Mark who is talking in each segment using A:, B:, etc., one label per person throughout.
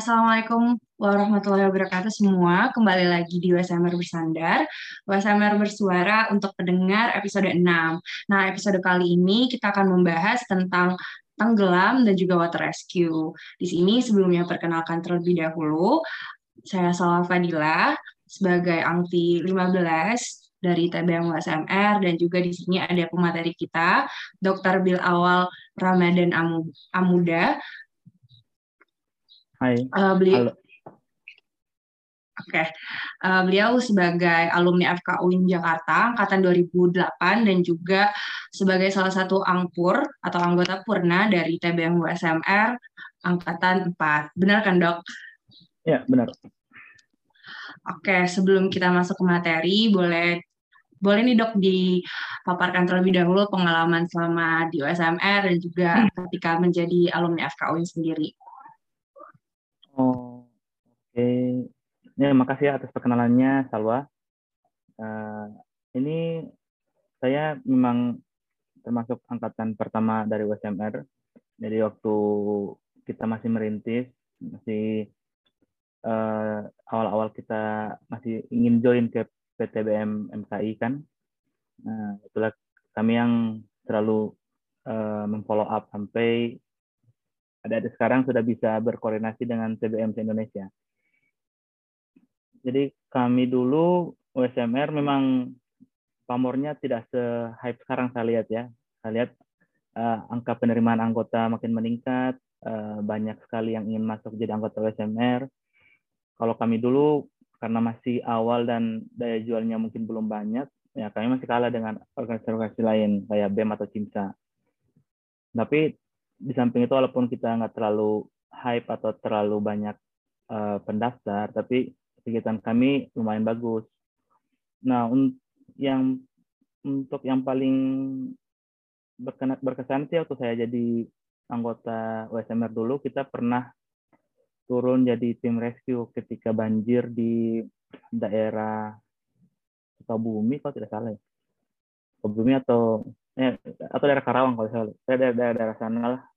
A: Assalamualaikum warahmatullahi wabarakatuh semua. Kembali lagi di WSMR Bersandar. WSMR Bersuara untuk pendengar episode 6. Nah, episode kali ini kita akan membahas tentang tenggelam dan juga water rescue. Di sini sebelumnya perkenalkan terlebih dahulu, saya Salwa Fadila sebagai Angti 15 dari TBM WSMR dan juga di sini ada pemateri kita, Dr. Bil Awal Ramadan Amuda
B: Hai.
A: Uh, beliau, Oke, okay. uh, beliau sebagai alumni FK UIN Jakarta angkatan 2008 dan juga sebagai salah satu angpur atau anggota purna dari TBM USMR angkatan 4. Benar kan, Dok?
B: Ya, benar.
A: Oke, sebelum kita masuk ke materi, boleh boleh nih dok dipaparkan terlebih dahulu pengalaman selama di USMR dan juga ketika menjadi alumni FK UIN sendiri.
B: Oke. Ya, makasih ya atas perkenalannya, Salwa. Uh, ini saya memang termasuk angkatan pertama dari USMR. Jadi waktu kita masih merintis, masih eh, awal-awal kita masih ingin join ke PTBM MKI kan. Nah, itulah kami yang selalu uh, memfollow up sampai ada sekarang sudah bisa berkoordinasi dengan TBM Indonesia. Jadi kami dulu USMR memang pamornya tidak se-hype sekarang saya lihat ya. Saya lihat uh, angka penerimaan anggota makin meningkat, uh, banyak sekali yang ingin masuk jadi anggota USMR. Kalau kami dulu karena masih awal dan daya jualnya mungkin belum banyak, ya kami masih kalah dengan organisasi-organisasi lain kayak BEM atau CIMSA. Tapi di samping itu walaupun kita nggak terlalu hype atau terlalu banyak uh, pendaftar, tapi kegiatan kami lumayan bagus. Nah, un yang untuk yang paling berkesan sih waktu saya jadi anggota USMR dulu, kita pernah turun jadi tim rescue ketika banjir di daerah Sukabumi kalau tidak salah ya. Sukabumi atau eh, atau daerah Karawang kalau saya saya daerah, daerah, daerah sana lah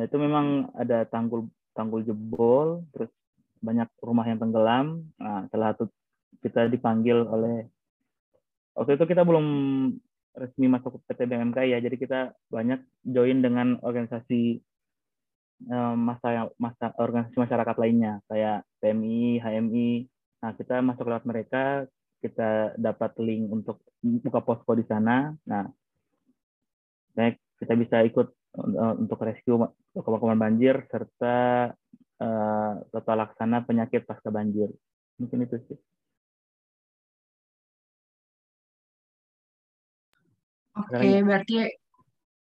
B: Nah itu memang ada tanggul tanggul jebol, terus banyak rumah yang tenggelam. Nah, setelah itu kita dipanggil oleh waktu itu kita belum resmi masuk ke PT BMK ya, jadi kita banyak join dengan organisasi eh, masa masa organisasi masyarakat lainnya kayak PMI, HMI. Nah kita masuk lewat mereka, kita dapat link untuk buka posko di sana. Nah, kita bisa ikut untuk rescue pemakaman banjir serta uh, tata laksana penyakit pasca banjir. Mungkin itu sih.
A: Oke, okay, berarti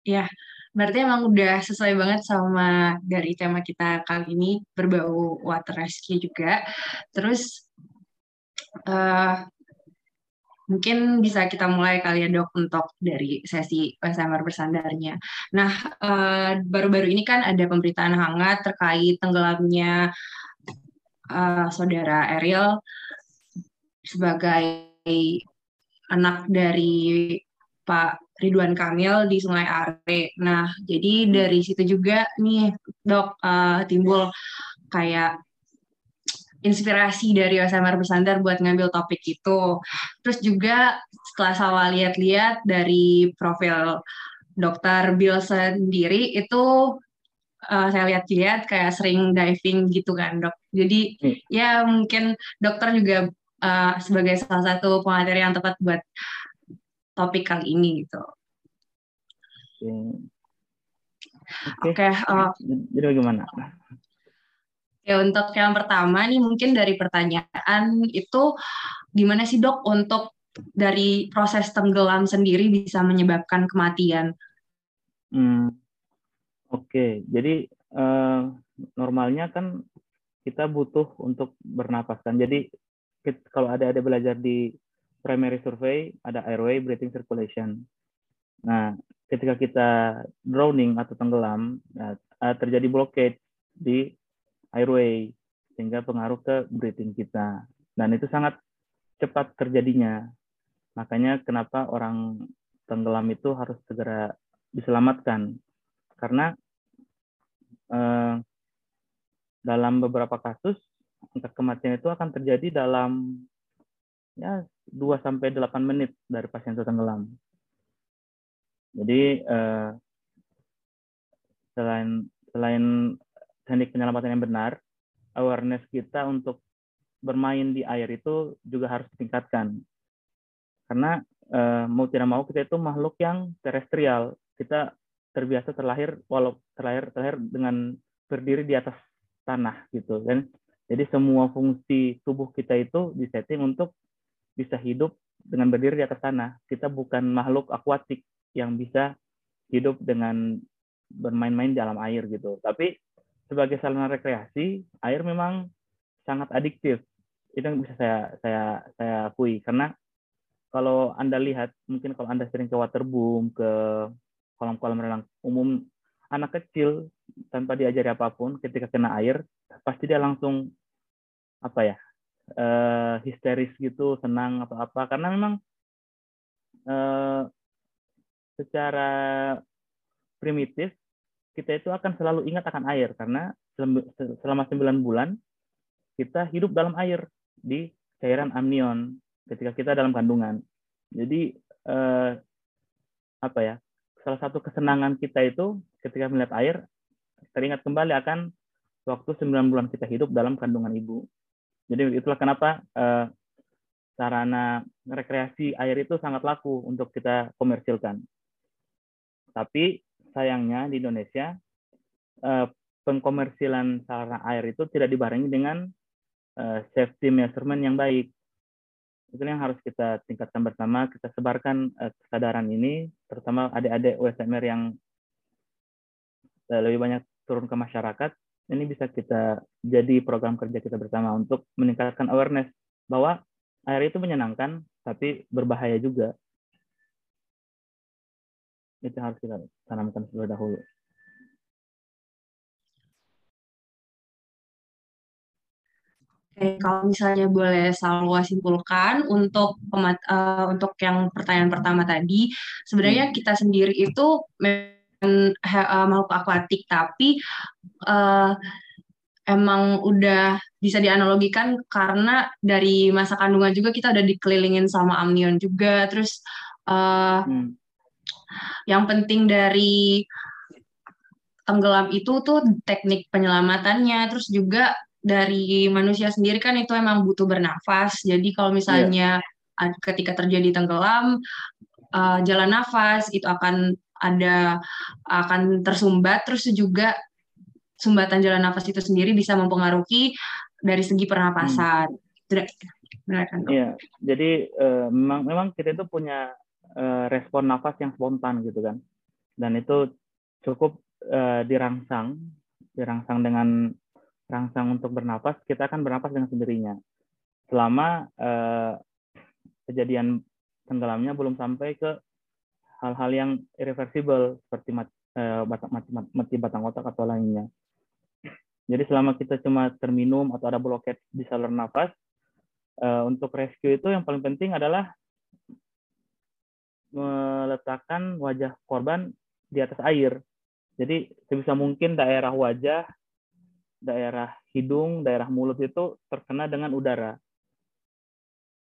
A: ya, berarti emang udah sesuai banget sama dari tema kita kali ini berbau water rescue juga. Terus uh, Mungkin bisa kita mulai kali ya dok untuk dari sesi PSMR bersandarnya. Nah, eh, baru-baru ini kan ada pemberitaan hangat terkait tenggelamnya uh, saudara Ariel sebagai anak dari Pak Ridwan Kamil di Sungai Are. Nah, jadi dari situ juga nih dok uh, timbul kayak inspirasi dari OSMR Bersandar buat ngambil topik itu. Terus juga setelah saya lihat-lihat dari profil dokter Bill sendiri itu uh, saya lihat-lihat kayak sering diving gitu kan dok. Jadi hmm. ya mungkin dokter juga uh, sebagai salah satu pemateri yang tepat buat topik kali ini gitu.
B: Oke. Okay. Okay, uh, Jadi bagaimana?
A: Ya, untuk yang pertama nih mungkin dari pertanyaan itu gimana sih dok untuk dari proses tenggelam sendiri bisa menyebabkan kematian?
B: Hmm, Oke, okay. jadi uh, normalnya kan kita butuh untuk bernapas kan. Jadi kalau ada ada belajar di primary survey ada airway breathing circulation. Nah, ketika kita drowning atau tenggelam, nah, terjadi blockade di airway sehingga pengaruh ke breathing kita. Dan itu sangat cepat terjadinya. Makanya kenapa orang tenggelam itu harus segera diselamatkan. Karena eh, dalam beberapa kasus angka kematian itu akan terjadi dalam ya 2 sampai 8 menit dari pasien itu tenggelam. Jadi eh, selain selain teknik penyelamatan yang benar, awareness kita untuk bermain di air itu juga harus ditingkatkan. Karena eh, mau tidak mau kita itu makhluk yang terestrial. Kita terbiasa terlahir walau terlahir terlahir dengan berdiri di atas tanah gitu dan jadi semua fungsi tubuh kita itu disetting untuk bisa hidup dengan berdiri di atas tanah. Kita bukan makhluk akuatik yang bisa hidup dengan bermain-main di alam air gitu. Tapi sebagai sarana rekreasi, air memang sangat adiktif. Itu yang bisa saya saya saya akui karena kalau Anda lihat, mungkin kalau Anda sering ke waterboom, ke kolam-kolam renang umum, anak kecil tanpa diajari apa pun ketika kena air, pasti dia langsung apa ya uh, histeris gitu senang atau apa karena memang uh, secara primitif kita itu akan selalu ingat akan air karena selama 9 bulan kita hidup dalam air di cairan amnion ketika kita dalam kandungan. Jadi eh, apa ya? Salah satu kesenangan kita itu ketika melihat air teringat kembali akan waktu 9 bulan kita hidup dalam kandungan ibu. Jadi itulah kenapa eh, sarana rekreasi air itu sangat laku untuk kita komersilkan. Tapi sayangnya di Indonesia eh, pengkomersilan sarana air itu tidak dibarengi dengan eh, safety measurement yang baik. Itu yang harus kita tingkatkan bersama, kita sebarkan eh, kesadaran ini, terutama adik-adik USMR yang lebih banyak turun ke masyarakat ini bisa kita jadi program kerja kita bersama untuk meningkatkan awareness bahwa air itu menyenangkan tapi berbahaya juga. Itu harus kita tanamkan terlebih dahulu.
A: Oke, kalau misalnya boleh Salwa simpulkan untuk pemat, uh, untuk yang pertanyaan pertama tadi, sebenarnya hmm. kita sendiri itu uh, makhluk akuatik tapi uh, emang udah bisa dianalogikan karena dari masa kandungan juga kita udah dikelilingin sama amnion juga terus uh, hmm. Yang penting dari tenggelam itu tuh teknik penyelamatannya terus juga dari manusia sendiri kan itu emang butuh bernafas jadi kalau misalnya yeah. ketika terjadi tenggelam uh, jalan nafas itu akan ada akan tersumbat terus juga sumbatan jalan nafas itu sendiri bisa mempengaruhi dari segi pernapasan.
B: Hmm. kan? Iya, jadi uh, memang memang kita itu punya uh, respon nafas yang spontan gitu kan, dan itu cukup uh, dirangsang, dirangsang dengan rangsang untuk bernafas, kita akan bernafas dengan sendirinya. Selama uh, kejadian tenggelamnya belum sampai ke hal-hal yang irreversible seperti mati, uh, mati, mati batang otak atau lainnya. Jadi selama kita cuma terminum atau ada bloket di saluran nafas, untuk rescue itu yang paling penting adalah meletakkan wajah korban di atas air. Jadi sebisa mungkin daerah wajah, daerah hidung, daerah mulut itu terkena dengan udara.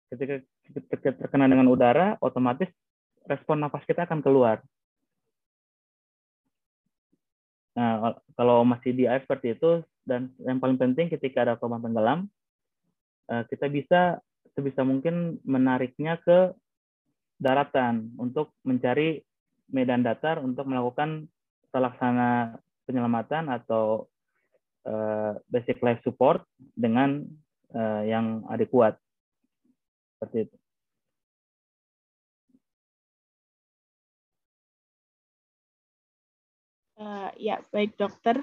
B: Ketika terkena dengan udara, otomatis respon nafas kita akan keluar. Nah, kalau masih di air seperti itu, dan yang paling penting ketika ada korban tenggelam, eh, kita bisa sebisa mungkin menariknya ke daratan untuk mencari medan datar untuk melakukan pelaksana penyelamatan atau eh, basic life support dengan eh, yang adekuat. Seperti itu.
C: Uh, ya, baik dokter.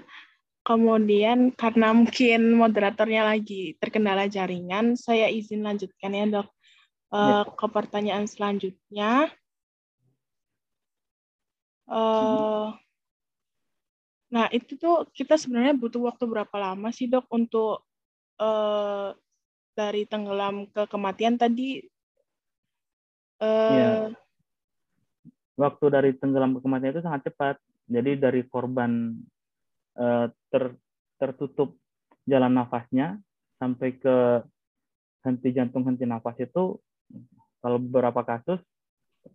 C: Kemudian karena mungkin moderatornya lagi terkendala jaringan, saya izin lanjutkan ya dok uh, ya. ke pertanyaan selanjutnya. Uh, nah itu tuh kita sebenarnya butuh waktu berapa lama sih dok untuk uh, dari tenggelam ke kematian tadi?
B: Uh, ya. Waktu dari tenggelam ke kematian itu sangat cepat jadi dari korban uh, ter, tertutup jalan nafasnya sampai ke henti jantung henti nafas itu kalau beberapa kasus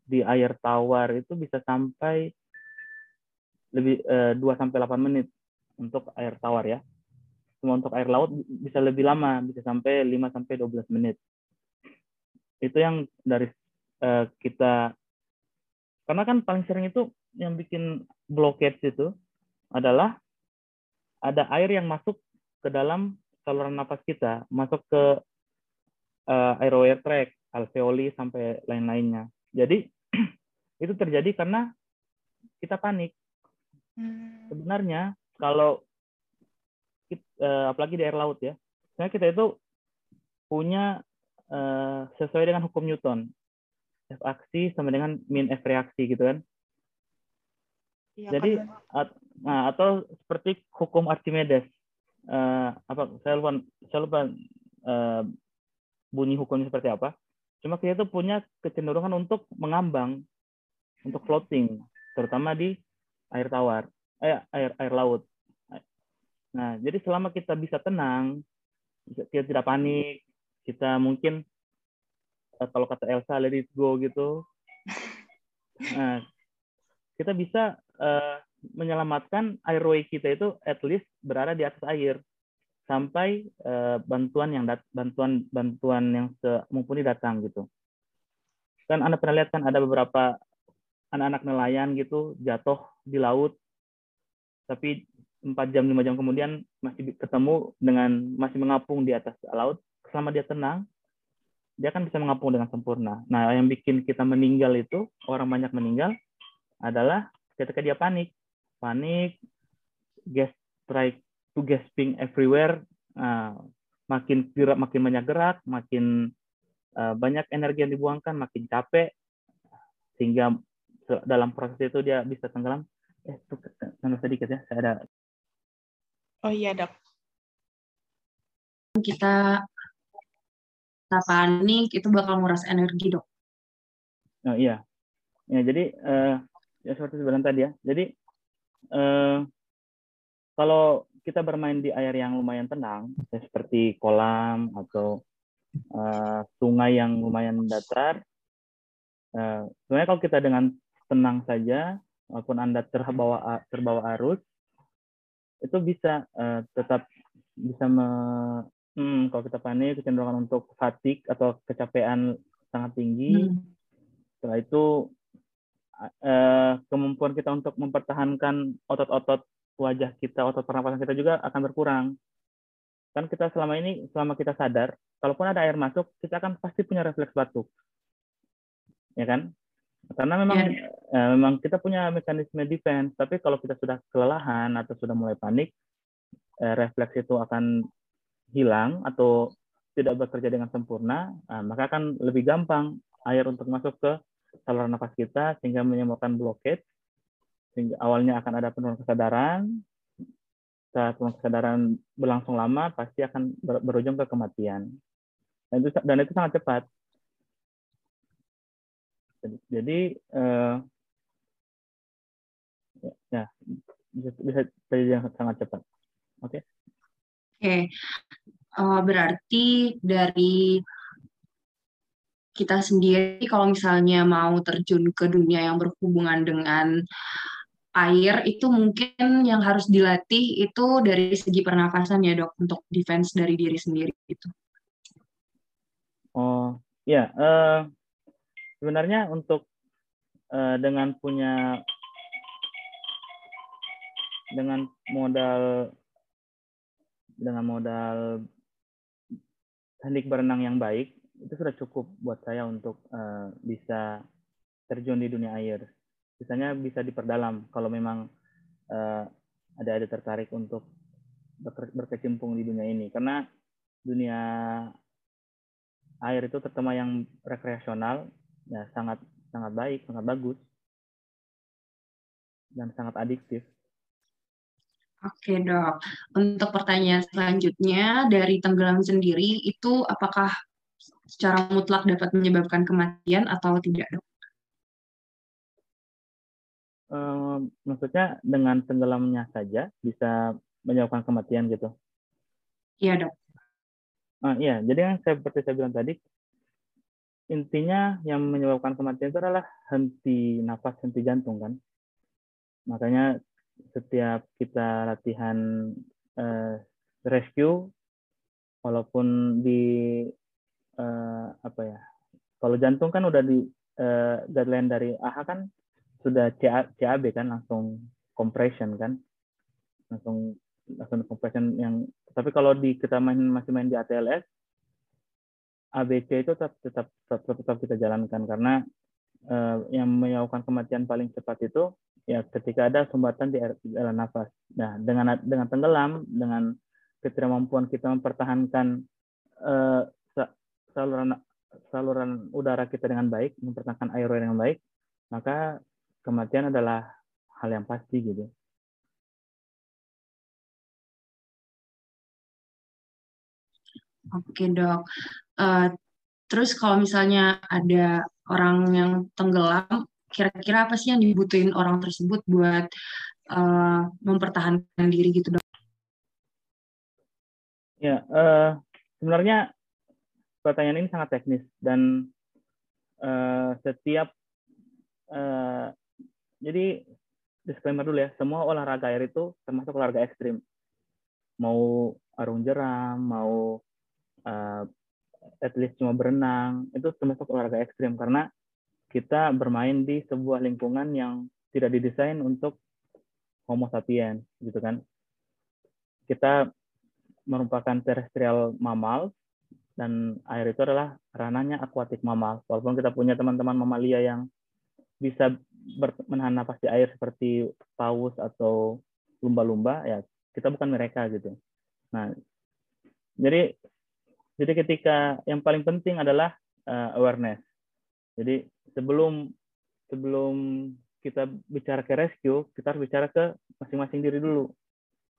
B: di air tawar itu bisa sampai lebih eh, 2 sampai 8 menit untuk air tawar ya. Cuma untuk air laut bisa lebih lama, bisa sampai 5 sampai 12 menit. Itu yang dari eh, kita karena kan paling sering itu yang bikin blockage itu adalah ada air yang masuk ke dalam saluran nafas kita, masuk ke uh, airway tract, alveoli sampai lain-lainnya. Jadi itu terjadi karena kita panik. Hmm. Sebenarnya kalau kita, eh, apalagi di air laut ya, sebenarnya kita itu punya uh, sesuai dengan hukum Newton. F aksi sama dengan min F reaksi gitu kan. Ya, Jadi at, nah, atau seperti hukum Archimedes. Uh, apa saya lupa saya lupa uh, bunyi hukumnya seperti apa. Cuma kita itu punya kecenderungan untuk mengambang, untuk floating, terutama di air tawar, eh, air air laut. Nah, jadi selama kita bisa tenang, kita tidak panik, kita mungkin eh, kalau kata Elsa let it go gitu. Nah, kita bisa uh, menyelamatkan airway kita itu at least berada di atas air sampai uh, bantuan yang dat bantuan bantuan yang mumpuni datang gitu. Kan Anda pernah lihat kan ada beberapa anak-anak nelayan gitu jatuh di laut tapi 4 jam 5 jam kemudian masih ketemu dengan masih mengapung di atas laut selama dia tenang dia kan bisa mengapung dengan sempurna. Nah, yang bikin kita meninggal itu orang banyak meninggal adalah ketika dia panik. Panik, gas to gasping everywhere, uh, makin gerak, makin banyak gerak, makin uh, banyak energi yang dibuangkan, makin capek, sehingga dalam proses itu dia bisa tenggelam. Eh, tenggelam sedikit ya, saya ada.
C: Oh iya dok.
A: Kita kita panik itu bakal nguras energi dok.
B: Oh iya, ya jadi uh, ya seperti sebenarnya tadi ya. Jadi uh, kalau kita bermain di air yang lumayan tenang, ya seperti kolam atau uh, sungai yang lumayan datar, uh, sebenarnya kalau kita dengan tenang saja, walaupun anda terbawa terbawa arus, itu bisa uh, tetap bisa me, hmm, kalau kita panik kecenderungan untuk fatigue atau kecapean sangat tinggi. Hmm. Setelah itu uh, kemampuan kita untuk mempertahankan otot-otot wajah kita, otot pernapasan kita juga akan berkurang. Kan kita selama ini, selama kita sadar, kalaupun ada air masuk, kita akan pasti punya refleks batuk. Ya kan? Karena memang ya. eh, memang kita punya mekanisme defense, tapi kalau kita sudah kelelahan atau sudah mulai panik, eh, refleks itu akan hilang atau tidak bekerja dengan sempurna, nah, maka akan lebih gampang air untuk masuk ke saluran nafas kita sehingga menyebabkan blockade sehingga awalnya akan ada penurunan kesadaran saat penurunan kesadaran berlangsung lama pasti akan berujung ke kematian dan itu dan itu sangat cepat jadi eh, ya bisa bisa terjadi sangat cepat oke okay?
A: oke okay. uh, berarti dari kita sendiri kalau misalnya mau terjun ke dunia yang berhubungan dengan air itu mungkin yang harus dilatih itu dari segi pernafasan ya dok untuk defense dari diri sendiri itu.
B: Oh ya uh, sebenarnya untuk uh, dengan punya dengan modal dengan modal teknik berenang yang baik itu sudah cukup buat saya untuk uh, bisa terjun di dunia air Misalnya bisa diperdalam kalau memang uh, ada ada tertarik untuk berkecimpung di dunia ini karena dunia air itu terutama yang rekreasional ya sangat sangat baik sangat bagus dan sangat adiktif.
A: Oke dok, untuk pertanyaan selanjutnya dari tenggelam sendiri itu apakah secara mutlak dapat menyebabkan kematian atau tidak dok?
B: Um, maksudnya dengan tenggelamnya saja bisa menyebabkan kematian gitu?
A: Iya dok.
B: Uh, iya, jadi yang saya seperti saya bilang tadi, intinya yang menyebabkan kematian itu adalah henti nafas, henti jantung kan. Makanya setiap kita latihan uh, rescue, walaupun di uh, apa ya, kalau jantung kan udah di uh, guideline dari AHA kan sudah CAB kan langsung compression kan, langsung langsung compression yang. Tapi kalau di kita main masih main di ATLS, ABC itu tetap tetap tetap, tetap kita jalankan karena uh, yang menyebabkan kematian paling cepat itu ya ketika ada sumbatan di dalam nafas. Nah, dengan dengan tenggelam, dengan ketidakmampuan kita mempertahankan uh, saluran saluran udara kita dengan baik, mempertahankan airway dengan baik, maka kematian adalah hal yang pasti gitu.
A: Oke dok. Uh, terus kalau misalnya ada orang yang tenggelam, kira-kira apa sih yang dibutuhin orang tersebut buat uh, mempertahankan diri gitu dok?
B: Ya, uh, sebenarnya pertanyaan ini sangat teknis dan uh, setiap uh, jadi disclaimer dulu ya, semua olahraga air itu termasuk olahraga ekstrim. Mau arung jeram, mau uh, at least cuma berenang, itu termasuk olahraga ekstrim karena kita bermain di sebuah lingkungan yang tidak didesain untuk Homo sapiens, gitu kan. Kita merupakan terrestrial mammal dan air itu adalah ranahnya akuatik mamal. Walaupun kita punya teman-teman mamalia yang bisa menahan nafas di air seperti paus atau lumba-lumba, ya kita bukan mereka gitu. Nah, jadi jadi ketika yang paling penting adalah uh, awareness. Jadi sebelum sebelum kita bicara ke rescue, kita harus bicara ke masing-masing diri dulu.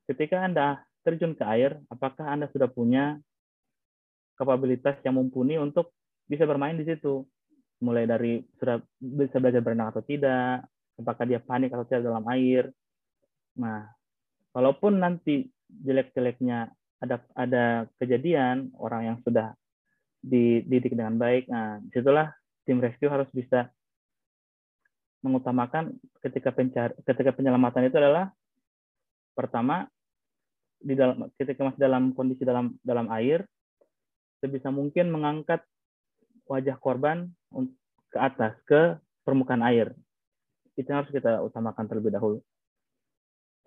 B: Ketika Anda terjun ke air, apakah Anda sudah punya kapabilitas yang mumpuni untuk bisa bermain di situ. Mulai dari sudah bisa belajar berenang atau tidak, apakah dia panik atau tidak dalam air. Nah, walaupun nanti jelek-jeleknya ada ada kejadian orang yang sudah dididik dengan baik, nah di situlah tim rescue harus bisa mengutamakan ketika pencari ketika penyelamatan itu adalah pertama di dalam ketika masih dalam kondisi dalam dalam air sebisa mungkin mengangkat wajah korban ke atas ke permukaan air. Itu harus kita utamakan terlebih dahulu.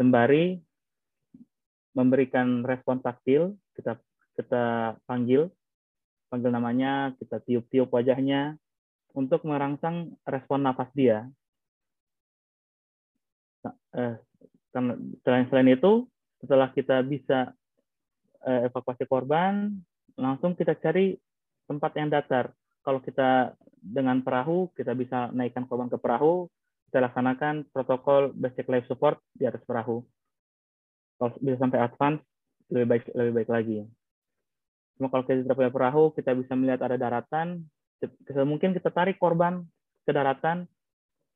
B: Sembari memberikan respon taktil, kita kita panggil, panggil namanya, kita tiup-tiup wajahnya untuk merangsang respon nafas dia. Eh, selain selain itu, setelah kita bisa eh, evakuasi korban, langsung kita cari tempat yang datar. Kalau kita dengan perahu, kita bisa naikkan korban ke perahu, kita laksanakan protokol basic life support di atas perahu. Kalau bisa sampai advance, lebih baik lebih baik lagi. Cuma kalau kita tidak punya perahu, kita bisa melihat ada daratan, mungkin kita tarik korban ke daratan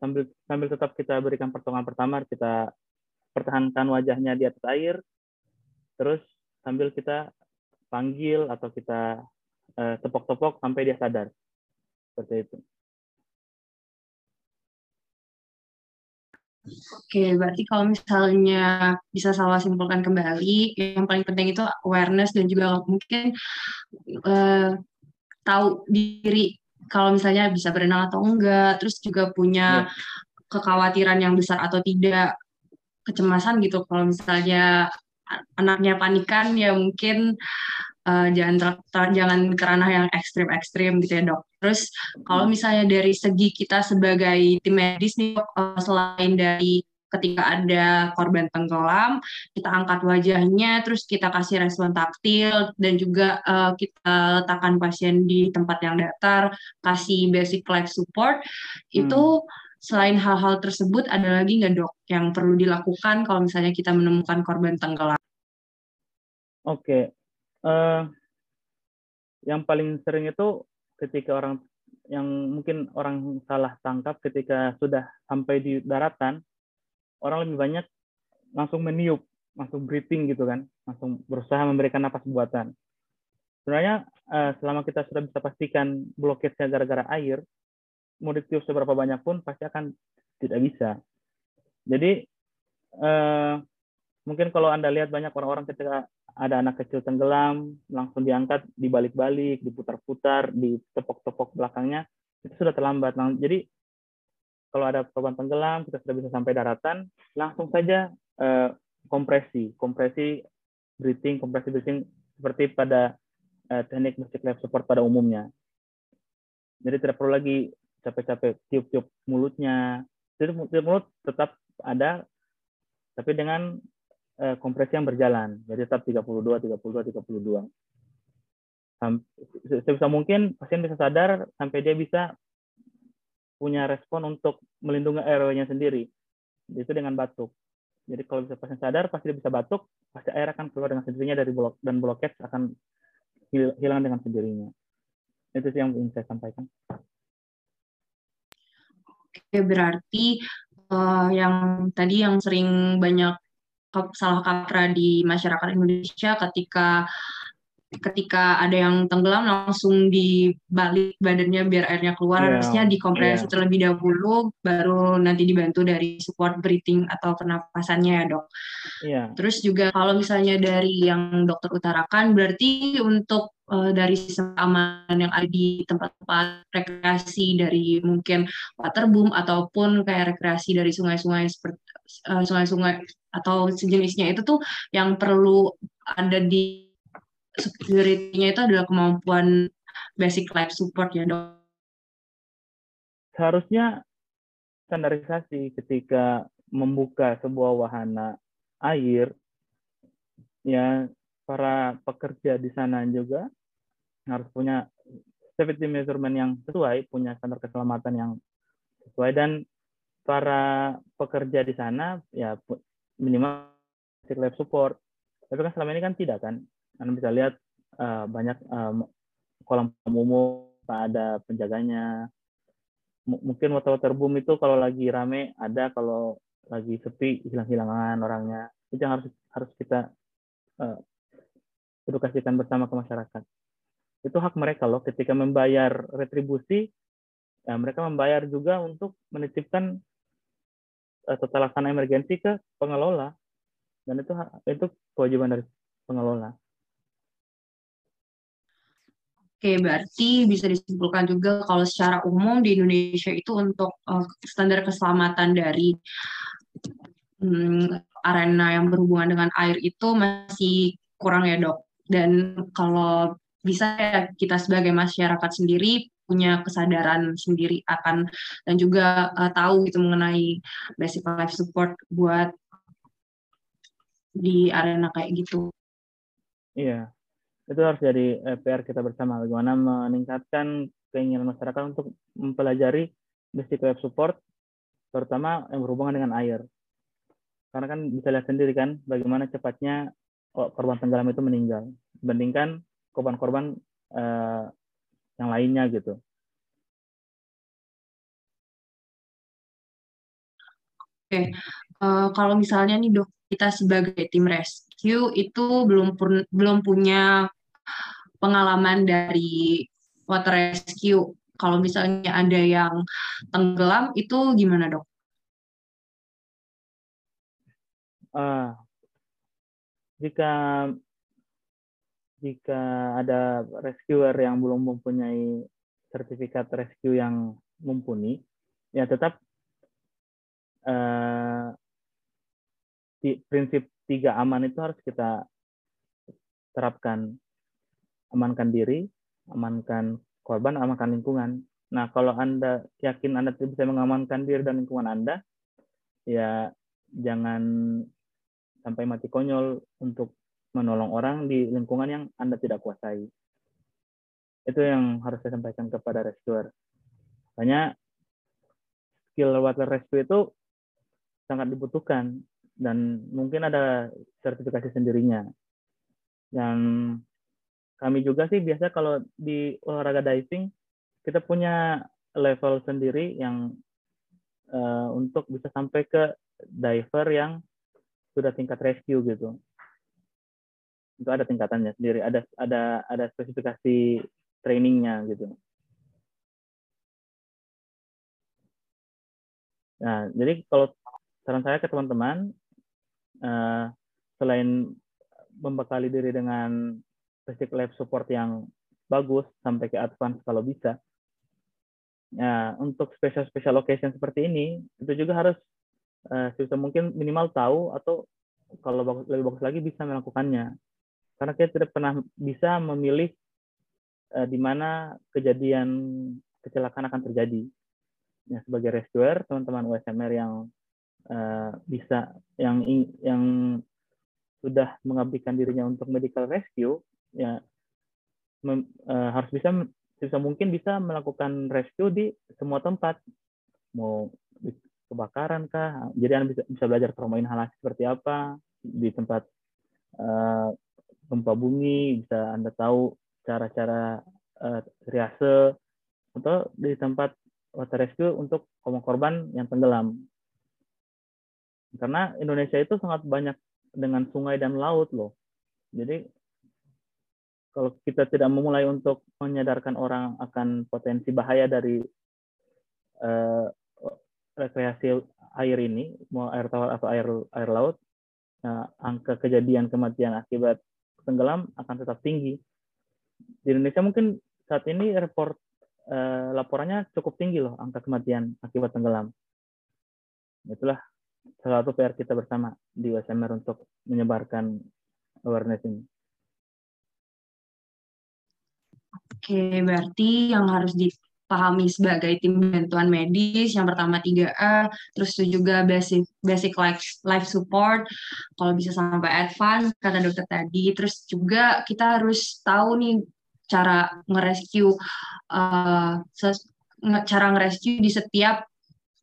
B: sambil sambil tetap kita berikan pertolongan pertama, kita pertahankan wajahnya di atas air, terus sambil kita panggil atau kita tepok-tepok sampai dia sadar. Seperti itu.
A: Oke, berarti kalau misalnya bisa saya simpulkan kembali, yang paling penting itu awareness dan juga mungkin uh, tahu diri kalau misalnya bisa berenang atau enggak, terus juga punya ya. kekhawatiran yang besar atau tidak, kecemasan gitu kalau misalnya anaknya panikan ya mungkin uh, jangan ter, ter, jangan ke ranah yang ekstrim-ekstrim gitu ya dok. Terus kalau misalnya dari segi kita sebagai tim medis nih dok, uh, selain dari ketika ada korban tenggelam, kita angkat wajahnya, terus kita kasih respon taktil, dan juga uh, kita letakkan pasien di tempat yang datar, kasih basic life support, hmm. itu selain hal-hal tersebut, ada lagi nggak dok yang perlu dilakukan kalau misalnya kita menemukan korban tenggelam?
B: Oke, uh, yang paling sering itu ketika orang yang mungkin orang salah tangkap ketika sudah sampai di daratan, orang lebih banyak langsung meniup, langsung breathing gitu kan. langsung berusaha memberikan napas buatan. Sebenarnya uh, selama kita sudah bisa pastikan bloketnya gara-gara air, mau ditiup seberapa banyak pun pasti akan tidak bisa. Jadi uh, mungkin kalau anda lihat banyak orang-orang ketika ada anak kecil tenggelam, langsung diangkat, dibalik-balik, diputar-putar, ditepok-tepok belakangnya, itu sudah terlambat. Jadi kalau ada korban tenggelam, kita sudah bisa sampai daratan, langsung saja uh, kompresi, kompresi breathing, kompresi breathing seperti pada uh, teknik basic life support pada umumnya. Jadi tidak perlu lagi capek-capek tiup-tiup mulutnya. Tiup, tiup mulut tetap ada, tapi dengan uh, kompresi yang berjalan. Jadi tetap 32, 32, 32. Sebisa mungkin pasien bisa sadar sampai dia bisa punya respon untuk melindungi airway-nya sendiri. Itu dengan batuk. Jadi kalau bisa pasien sadar, pasti dia bisa batuk, pasti air akan keluar dengan sendirinya dari blok dan bloket akan hilang dengan sendirinya. Itu sih yang ingin saya sampaikan.
A: Oke, berarti uh, yang tadi yang sering banyak salah kaprah di masyarakat Indonesia ketika ketika ada yang tenggelam langsung dibalik badannya biar airnya keluar yeah. harusnya dikompresi yeah. terlebih dahulu baru nanti dibantu dari support breathing atau pernapasannya ya dok. Yeah. Terus juga kalau misalnya dari yang dokter utarakan berarti untuk uh, dari sistem aman yang ada di tempat-tempat rekreasi dari mungkin waterboom ataupun kayak rekreasi dari sungai-sungai seperti uh, sungai-sungai atau sejenisnya itu tuh yang perlu ada di security-nya itu adalah kemampuan basic life support ya dok.
B: Seharusnya standarisasi ketika membuka sebuah wahana air, ya para pekerja di sana juga harus punya safety measurement yang sesuai, punya standar keselamatan yang sesuai dan para pekerja di sana ya minimal basic life support. Tapi kan selama ini kan tidak kan. Anda bisa lihat uh, banyak kolam umum ada penjaganya. Mungkin water water boom itu kalau lagi rame ada, kalau lagi sepi hilang-hilangan orangnya. Itu yang harus harus kita uh, edukasikan bersama ke masyarakat. Itu hak mereka loh ketika membayar retribusi ya mereka membayar juga untuk menitipkan uh, tata laksana emergensi ke pengelola dan itu itu kewajiban dari pengelola.
A: Oke, berarti bisa disimpulkan juga kalau secara umum di Indonesia itu untuk uh, standar keselamatan dari um, arena yang berhubungan dengan air itu masih kurang ya dok. Dan kalau bisa ya kita sebagai masyarakat sendiri punya kesadaran sendiri akan dan juga uh, tahu gitu mengenai basic life support buat di arena kayak gitu.
B: Iya, itu harus jadi eh, PR kita bersama bagaimana meningkatkan keinginan masyarakat untuk mempelajari basic life support terutama yang berhubungan dengan air karena kan bisa lihat sendiri kan bagaimana cepatnya korban tenggelam itu meninggal dibandingkan korban-korban uh, yang lainnya gitu.
A: Oke, uh, kalau misalnya nih dok kita sebagai tim rescue itu belum belum punya pengalaman dari water rescue. Kalau misalnya ada yang tenggelam, itu gimana dok?
B: Uh, jika jika ada rescuer yang belum mempunyai sertifikat rescue yang mumpuni, ya tetap prinsip tiga aman itu harus kita terapkan amankan diri, amankan korban, amankan lingkungan. Nah, kalau Anda yakin Anda bisa mengamankan diri dan lingkungan Anda, ya jangan sampai mati konyol untuk menolong orang di lingkungan yang Anda tidak kuasai. Itu yang harus saya sampaikan kepada rescuer. Hanya skill water rescue itu sangat dibutuhkan dan mungkin ada sertifikasi sendirinya. Dan kami juga sih biasa kalau di olahraga diving kita punya level sendiri yang uh, untuk bisa sampai ke diver yang sudah tingkat rescue gitu. itu ada tingkatannya sendiri ada ada ada spesifikasi trainingnya gitu nah jadi kalau saran saya ke teman-teman uh, selain membekali diri dengan basic life support yang bagus sampai ke advance kalau bisa ya untuk special special occasion seperti ini itu juga harus uh, mungkin minimal tahu atau kalau bagus, lebih bagus lagi bisa melakukannya karena kita tidak pernah bisa memilih uh, di mana kejadian kecelakaan akan terjadi. Ya, sebagai rescuer, teman-teman USMR yang uh, bisa yang yang sudah mengabdikan dirinya untuk medical rescue, ya mem, uh, harus bisa bisa mungkin bisa melakukan rescue di semua tempat, mau kebakaran kah? Jadi anda bisa bisa belajar trauma inhalasi seperti apa di tempat uh, gempa bumi, bisa Anda tahu cara-cara uh, triase atau di tempat water rescue untuk korban yang tenggelam. Karena Indonesia itu sangat banyak dengan sungai dan laut loh. Jadi kalau kita tidak memulai untuk menyadarkan orang akan potensi bahaya dari uh, rekreasi air ini, mau air tawar atau air air laut, nah, angka kejadian kematian akibat tenggelam akan tetap tinggi. Di Indonesia mungkin saat ini report eh, laporannya cukup tinggi loh angka kematian akibat tenggelam. Itulah salah satu PR kita bersama di USMR untuk menyebarkan awareness ini.
A: Oke, berarti yang harus di pahami sebagai tim bantuan medis yang pertama 3A terus itu juga basic basic life life support kalau bisa sampai advance kata dokter tadi terus juga kita harus tahu nih cara ngerescue uh, cara ngerescue di setiap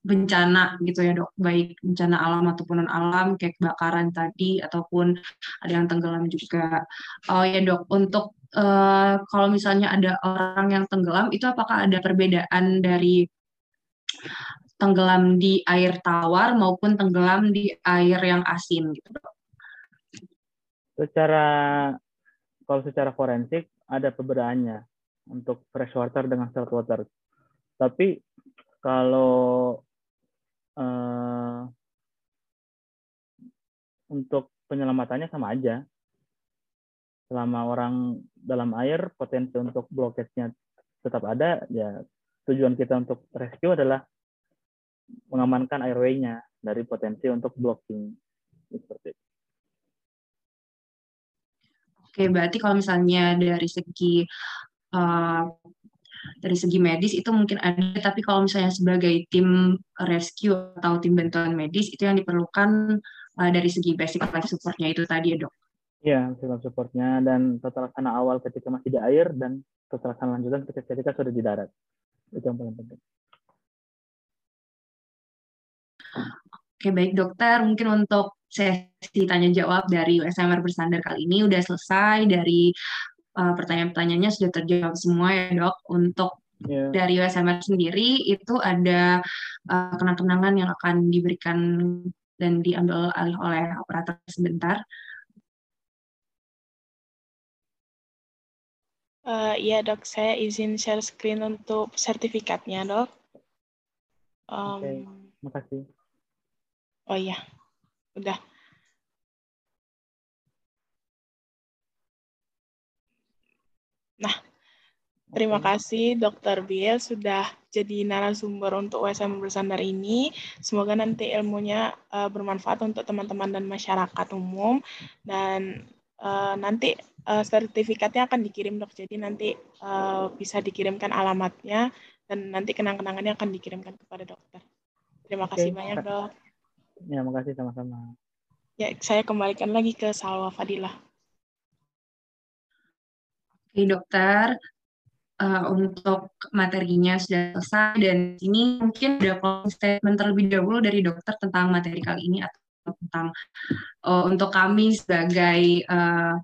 A: bencana gitu ya dok. Baik bencana alam ataupun non alam kayak kebakaran tadi ataupun ada yang tenggelam juga. Oh ya dok untuk uh, kalau misalnya ada orang yang tenggelam, itu apakah ada perbedaan dari tenggelam di air tawar maupun tenggelam di air yang asin gitu
B: Secara kalau secara forensik ada perbedaannya untuk fresh water dengan salt water. Tapi kalau uh, untuk penyelamatannya sama aja selama orang dalam air potensi untuk blokesnya tetap ada ya tujuan kita untuk rescue adalah mengamankan airway-nya dari potensi untuk blocking seperti itu.
A: Oke, berarti kalau misalnya dari segi uh, dari segi medis itu mungkin ada, tapi kalau misalnya sebagai tim rescue atau tim bantuan medis itu yang diperlukan uh, dari segi basic life support-nya itu tadi ya dok.
B: Iya, sistem supportnya dan tata laksana awal ketika masih di air dan tata laksana lanjutan ketika, ketika sudah di darat. Itu yang paling penting.
A: Oke, baik dokter. Mungkin untuk sesi tanya jawab dari USMR bersandar kali ini udah selesai dari uh, pertanyaan-pertanyaannya sudah terjawab semua ya dok. Untuk yeah. dari USMR sendiri itu ada uh, kenang-kenangan yang akan diberikan dan diambil alih oleh operator sebentar.
C: Uh, iya dok, saya izin share screen untuk sertifikatnya dok.
B: Um, Oke, okay. makasih.
C: Oh iya, udah. Nah, terima kasih Dokter Biel sudah jadi narasumber untuk USM Bersandar ini. Semoga nanti ilmunya uh, bermanfaat untuk teman-teman dan masyarakat umum. Dan uh, nanti uh, sertifikatnya akan dikirim dok. Jadi nanti uh, bisa dikirimkan alamatnya dan nanti kenang-kenangannya akan dikirimkan kepada dokter. Terima kasih Oke, banyak dok.
B: Ya, makasih sama-sama.
C: Ya, saya kembalikan lagi ke Salwa Fadilah.
A: Oke dokter, uh, untuk materinya sudah selesai dan ini mungkin ada closing statement terlebih dahulu dari dokter tentang materi kali ini atau tentang uh, untuk kami sebagai eh,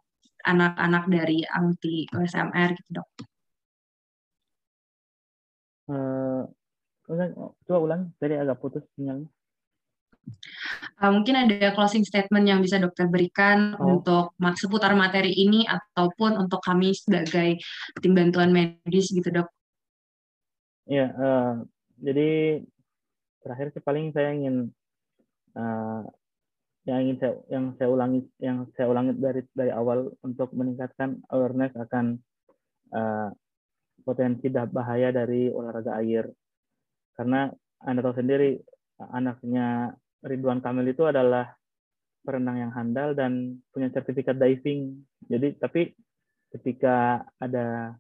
A: anak-anak dari anti OSMR gitu dok.
B: Uh, coba ulang, tadi agak putus sinyalnya.
A: Uh, mungkin ada closing statement yang bisa dokter berikan oh. untuk seputar materi ini ataupun untuk kami sebagai tim bantuan medis gitu dok.
B: Ya, uh, jadi terakhir sih paling saya ingin uh, yang ingin saya yang saya ulangi yang saya ulangi dari dari awal untuk meningkatkan awareness akan uh, potensi bahaya dari olahraga air karena anda tahu sendiri anaknya Ridwan Kamil itu adalah perenang yang handal dan punya sertifikat diving. Jadi tapi ketika ada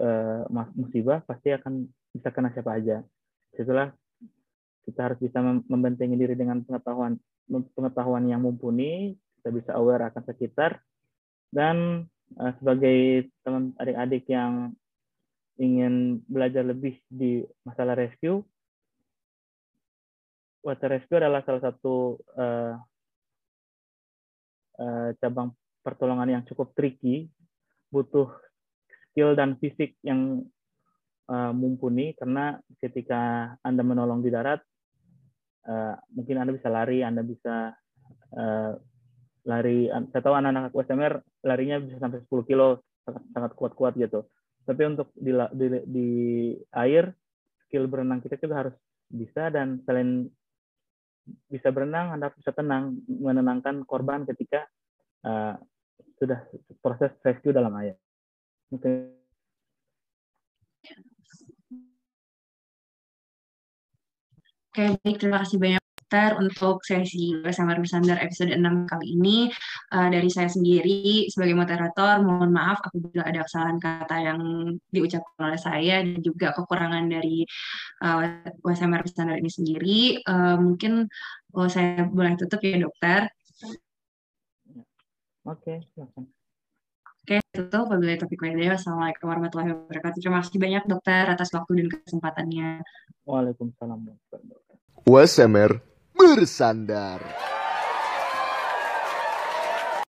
B: uh, musibah pasti akan bisa kena siapa aja. Setelah kita harus bisa membentengi diri dengan pengetahuan pengetahuan yang mumpuni, kita bisa aware akan sekitar dan uh, sebagai teman adik-adik yang ingin belajar lebih di masalah rescue, water rescue adalah salah satu uh, uh, cabang pertolongan yang cukup tricky, butuh skill dan fisik yang uh, mumpuni karena ketika Anda menolong di darat, uh, mungkin Anda bisa lari, Anda bisa uh, lari. Saya tahu anak-anak USMR larinya bisa sampai 10 kilo, sangat kuat-kuat gitu. Tapi untuk di, di, di air, skill berenang kita juga harus bisa dan selain bisa berenang, Anda bisa tenang, menenangkan korban ketika uh, sudah proses rescue dalam air. Okay.
A: Oke, baik. Terima kasih banyak dokter untuk sesi bersama Bersandar episode 6 kali ini. Uh, dari saya sendiri sebagai moderator, mohon maaf apabila ada kesalahan kata yang diucapkan oleh saya dan juga kekurangan dari uh, eh, USMR Bersandar ini sendiri. Uh, mungkin oh, saya boleh tutup ya dokter.
B: Oke, okay,
A: Oke, tutup. Wabillahi taufiq walhidayah. Wassalamualaikum warahmatullahi wabarakatuh. Terima kasih banyak dokter atas waktu dan kesempatannya.
B: Waalaikumsalam warahmatullahi
D: wabarakatuh bersandar.